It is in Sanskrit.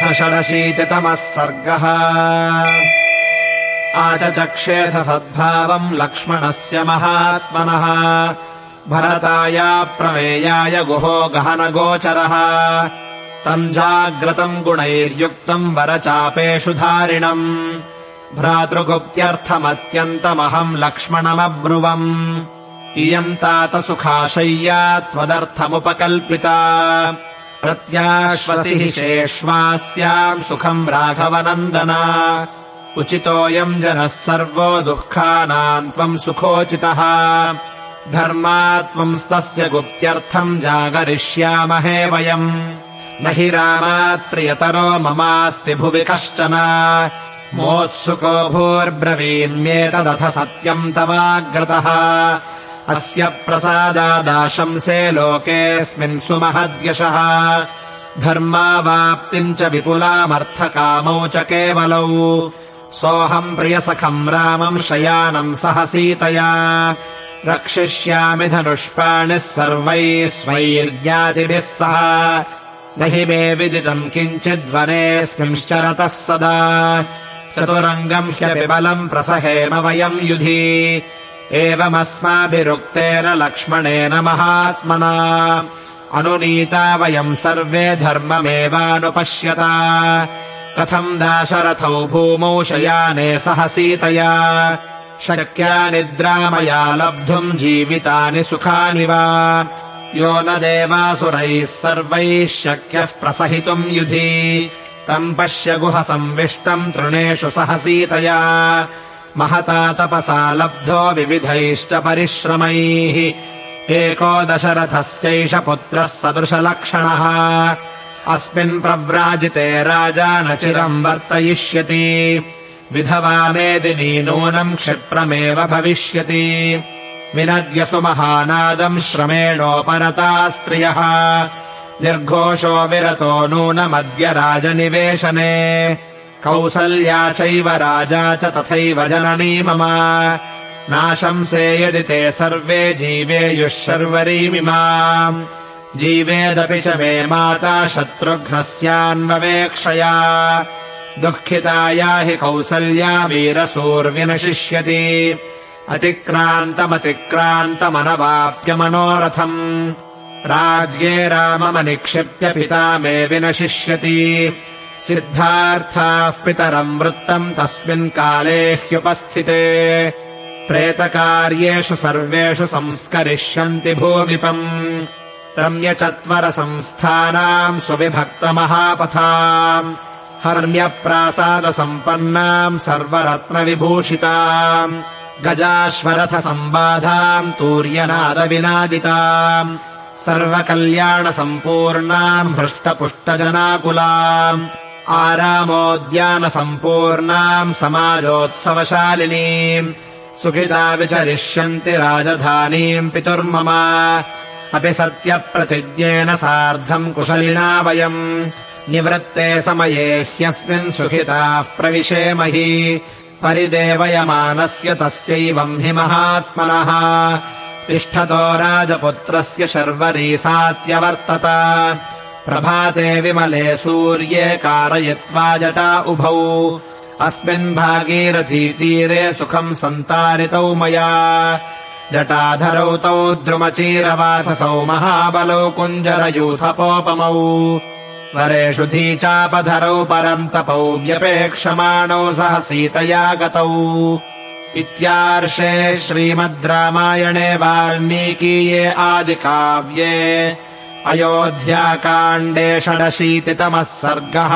अथ षडशीतितमः सर्गः। आचचक्षेथ सद्भावम् लक्ष्मणस्य महात्मनः। भरताय प्रमेयाय गुहो गहनगोचरः। तम् जाग्रतम् गुणैर्युक्तम् वरचापेषु धारिणम्। भ्रातृगुप्त्यर्थमत्यन्तमहम् लक्ष्मणमब्रुवम्। इयम् तात सुखाशय्या त्वदर्थमुपकल्पिता प्रत्याश्वसि हि शेष्वास्याम् सुखम् राघवनन्दन। उचितोऽयम् जनः सर्वो दुःखानाम् त्वम् सुखोचितः। धर्मात्त्वंस्तस्य गुप्त्यर्थम् जागरिष्यामहे वयम्। न हि रामात्प्रियतरो ममास्ति भुवि कश्चन। मोत्सुको भूर्ब्रवीम्येतदथ सत्यम् तवाग्रतः अस्य प्रसादादाशंसे लोकेऽस्मिन् सुमहद्यशः। धर्मावाप्तिम् च विपुलामर्थकामौ च केवलौ। सोऽहम् प्रियसखम् रामम् शयानम् सह सीतया रक्षिष्यामि धनुष्पाणिः सर्वैः स्वैर्ज्ञातिभिः सह। न हि मे विदितम् किञ्चिद्वनेऽस्मिंश्चरतः सदा। चतुरङ्गम् ह्यपि बलम् प्रसहेम वयम् युधि एवमस्माभिरुक्तेन लक्ष्मणेन महात्मना। अनुनीता वयम् सर्वे धर्ममेवानुपश्यता। कथम् दाशरथौ भूमौ शयाने सह सीतया। शक्या निद्रा मया लब्धुम् जीवितानि सुखानि वा। यो न देवासुरैः सर्वैः शक्यः प्रसहितुम् युधि। तम् पश्य गुहसंविष्टम् तृणेषु सह सीतया महता तपसा लब्धो विविधैश्च परिश्रमैः। एको दशरथस्यैष पुत्रः सदृशलक्षणः। अस्मिन् प्रव्राजिते राजा न चिरम् वर्तयिष्यति। विधवा मेदिनी नूनम् क्षिप्रमेव भविष्यति। विनद्यसु महानादम् श्रमेणोपरता स्त्रियः। निर्घोषो विरतो नूनमद्य राजनिवेशने कौसल्या चैव राजा च तथैव जननी मम। नाशंसे यदि ते सर्वे जीवेयुः शर्वरीमिमाम् जीवेदपि च मे माता शत्रुघ्नस्यान्ववेक्षया। दुःखिताया हि कौसल्या वीरसूर्विनशिष्यति। अतिक्रान्तमतिक्रान्तमनवाप्य मनोरथम्। राज्ये राममनिक्षिप्य पिता मे विनशिष्यति सिद्धार्थाः पितरम् वृत्तम् तस्मिन् काले ह्युपस्थिते। प्रेतकार्येषु सर्वेषु संस्करिष्यन्ति भूमिपम्। रम्यचत्वरसंस्थानाम् सुविभक्तमहापथाम्। हर्म्यप्रासादसम्पन्नाम् सर्वरत्नविभूषिताम्। गजाश्वरथसम्बाधाम् तूर्यनादविनादिताम्। सर्वकल्याणसम्पूर्णाम् हृष्टपुष्टजनाकुलाम् आरामोद्यानसम्पूर्णाम् समाजोत्सवशालिनीम् सुखिता विचरिष्यन्ति राजधानीम् पितुर्मम। अपि सत्यप्रतिज्ञेन सार्धम् कुशलिना वयम् निवृत्ते समये ह्यस्मिन् सुखिताः प्रविशेमहि। परिदेवयमानस्य तस्यैवम् हि महात्मनः। तिष्ठतो राजपुत्रस्य शर्वरी सात्यवर्तत प्रभाते विमले सूर्ये कारयित्वा जटा उभौ। अस्मिन् भागीरथीतीरे सुखम् सन्तारितौ मया। जटाधरौ तौ द्रुमचीरवाससौ महाबलौ कुञ्जरयूथपोपमौ। वरेषु धीचापधरौ परम् तपौ व्यपेक्षमाणौ सह सीतया गतौ। इत्यार्षे श्रीमद् रामायणे वाल्मीकीये आदिकाव्ये अयोध्याकाण्डे षडशीतितमः सर्गः